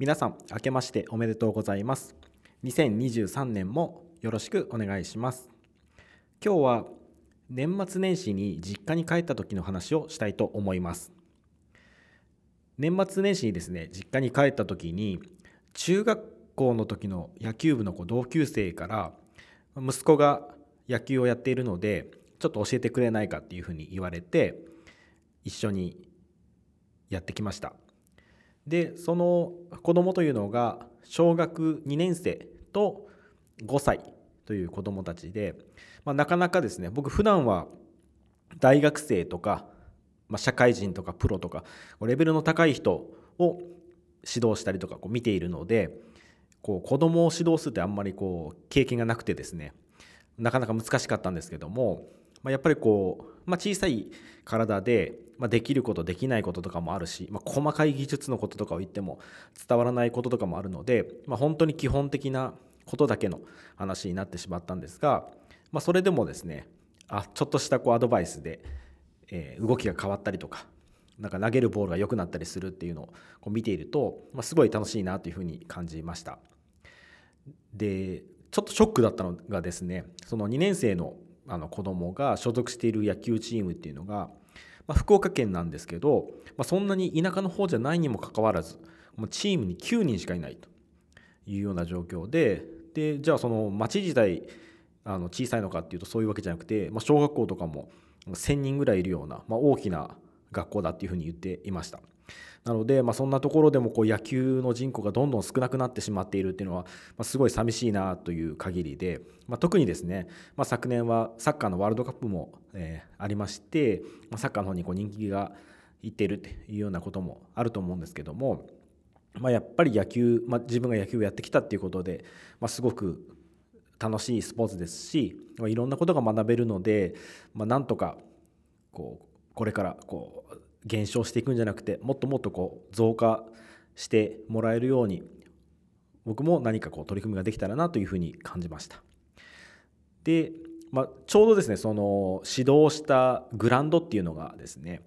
皆さん明けましておめでとうございます。2023年もよろしくお願いします。今日は年末年始に実家に帰った時の話をしたいと思います。年末年始にですね実家に帰った時に中学校の時の野球部の子同級生から息子が野球をやっているのでちょっと教えてくれないかっていうふうに言われて一緒にやってきました。でその子供というのが小学2年生と5歳という子供たちで、まあ、なかなかですね僕普段は大学生とか、まあ、社会人とかプロとかレベルの高い人を指導したりとかこう見ているのでこう子供を指導するってあんまりこう経験がなくてですねなかなか難しかったんですけども、まあ、やっぱりこう、まあ、小さい体でまあ、できることできないこととかもあるし、まあ、細かい技術のこととかを言っても伝わらないこととかもあるので、まあ、本当に基本的なことだけの話になってしまったんですが、まあ、それでもですねあちょっとしたこうアドバイスで、えー、動きが変わったりとかなんか投げるボールが良くなったりするっていうのをこう見ていると、まあ、すごい楽しいなというふうに感じました。でちょっとショックだったのがですねその2年生のあの子供が所属している野球チームっていうのがまあ、福岡県なんですけど、まあ、そんなに田舎の方じゃないにもかかわらずもうチームに9人しかいないというような状況ででじゃあその町自体あの小さいのかっていうとそういうわけじゃなくて、まあ、小学校とかも1,000人ぐらいいるような、まあ、大きな学校だっていうふうに言っていました。なので、まあ、そんなところでもこう野球の人口がどんどん少なくなってしまっているっていうのは、ま、すごい寂しいなという限りで、まあ、特にですね、まあ、昨年はサッカーのワールドカップも、えー、ありまして、ま、サッカーの方にこう人気がいっているっていうようなこともあると思うんですけども、ま、やっぱり野球、ま、自分が野球をやってきたっていうことで、ま、すごく楽しいスポーツですし、ま、いろんなことが学べるので、ま、なんとかこうこれからこう減少していくんじゃなくてもっともっとこう増加してもらえるように僕も何かこう取り組みができたらなというふうに感じました。で、まあ、ちょうどですねその指導したグランドっていうのがですね、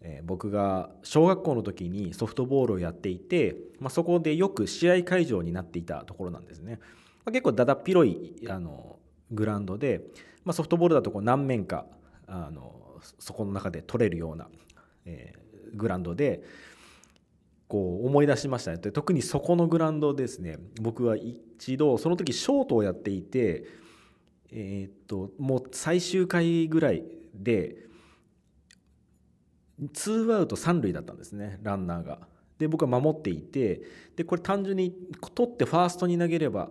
えー、僕が小学校の時にソフトボールをやっていて、まあ、そこでよく試合会場になっていたところなんですね。まあ、結構だだっ広いあのグラウンドで、まあ、ソフトボールだとこう何面かあのそこの中で取れるようなえー、グラウンドでこう思い出しましたねで特にそこのグラウンドですね僕は一度その時ショートをやっていてえー、っともう最終回ぐらいでツーアウト三塁だったんですねランナーが。で僕は守っていてでこれ単純に取ってファーストに投げれば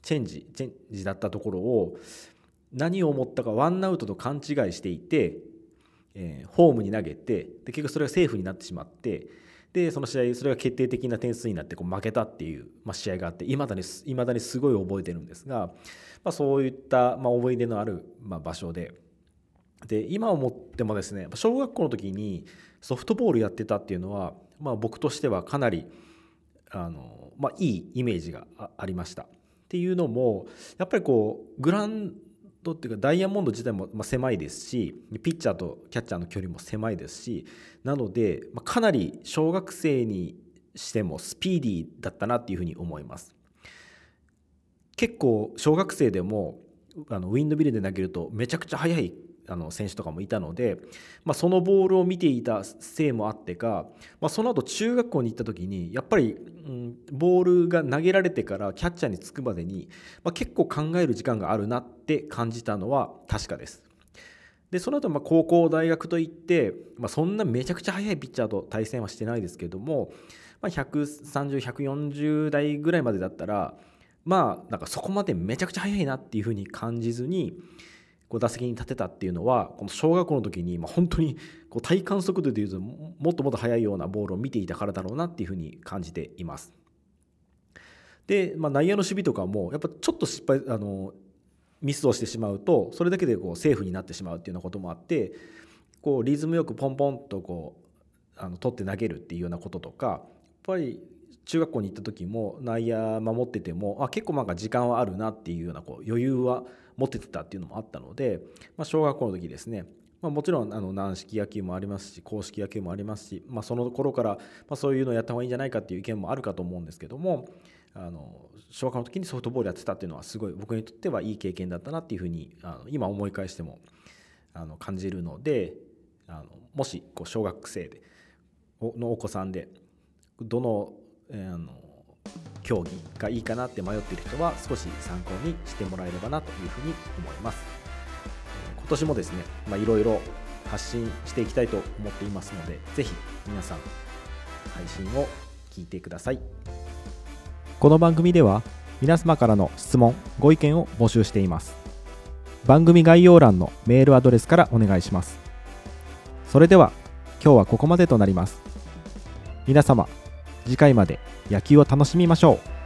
チェンジチェンジだったところを何を思ったかワンアウトと勘違いしていてえー、ホームに投げてで結局それがセーフになってしまってでその試合それが決定的な点数になってこう負けたっていう、まあ、試合があっていまだに未だにすごい覚えてるんですが、まあ、そういった、まあ、思い出のある、まあ、場所でで今思ってもですね小学校の時にソフトボールやってたっていうのは、まあ、僕としてはかなりあの、まあ、いいイメージがありました。っていうのもやっぱりこうグランドっていうかダイヤモンド自体も狭いですしピッチャーとキャッチャーの距離も狭いですしなのでかなり小学生にしてもスピーディーだったなっていうふうに思います。結構小学生でもあのウィンドビルで投げるとめちゃくちゃ速いあの選手とかもいたので、まあ、そのボールを見ていたせいもあってか、まあ、その後中学校に行った時にやっぱり、うん、ボールが投げられてからキャッチャーにつくまでに、まあ、結構考える時間があるなって感じたのは確かです。でその後ま高校大学といって、まあ、そんなめちゃくちゃ速いピッチャーと対戦はしてないですけども、まあ、130140代ぐらいまでだったらまあなんかそこまでめちゃくちゃ速いなっていうふうに感じずにこう打席に立てたっていうのはこの小学校の時にまあ本当にこう体感速度でいうともっともっと速いようなボールを見ていたからだろうなっていうふうに感じています。で、まあ、内野の守備とかもやっぱちょっと失敗あのミスをしてしまうとそれだけでこうセーフになってしまうっていうようなこともあってこうリズムよくポンポンとこうあの取って投げるっていうようなこととかやっぱり中学校に行った時も内野守っててもあ結構なんか時間はあるなっていうようなこう余裕は持っててたっていうのもあったので、まあ、小学校の時ですね、まあ、もちろんあの軟式野球もありますし硬式野球もありますし、まあ、その頃から、まあ、そういうのをやった方がいいんじゃないかっていう意見もあるかと思うんですけどもあの小学校の時にソフトボールやってたっていうのはすごい僕にとってはいい経験だったなっていうふうにあの今思い返してもあの感じるのであのもしこう小学生でのお子さんでどの,、えー、あの競技がいいかなって迷っている人は少し参考にしてもらえればなというふうに思います。今年もですね、まあ、いろいろ発信していきたいと思っていますので、ぜひ皆さん配信を聞いてください。この番組では皆様からの質問、ご意見を募集しています。番組概要欄のメールアドレスからお願いします。それでは今日はここまでとなります。皆様次回まで野球を楽しみましょう。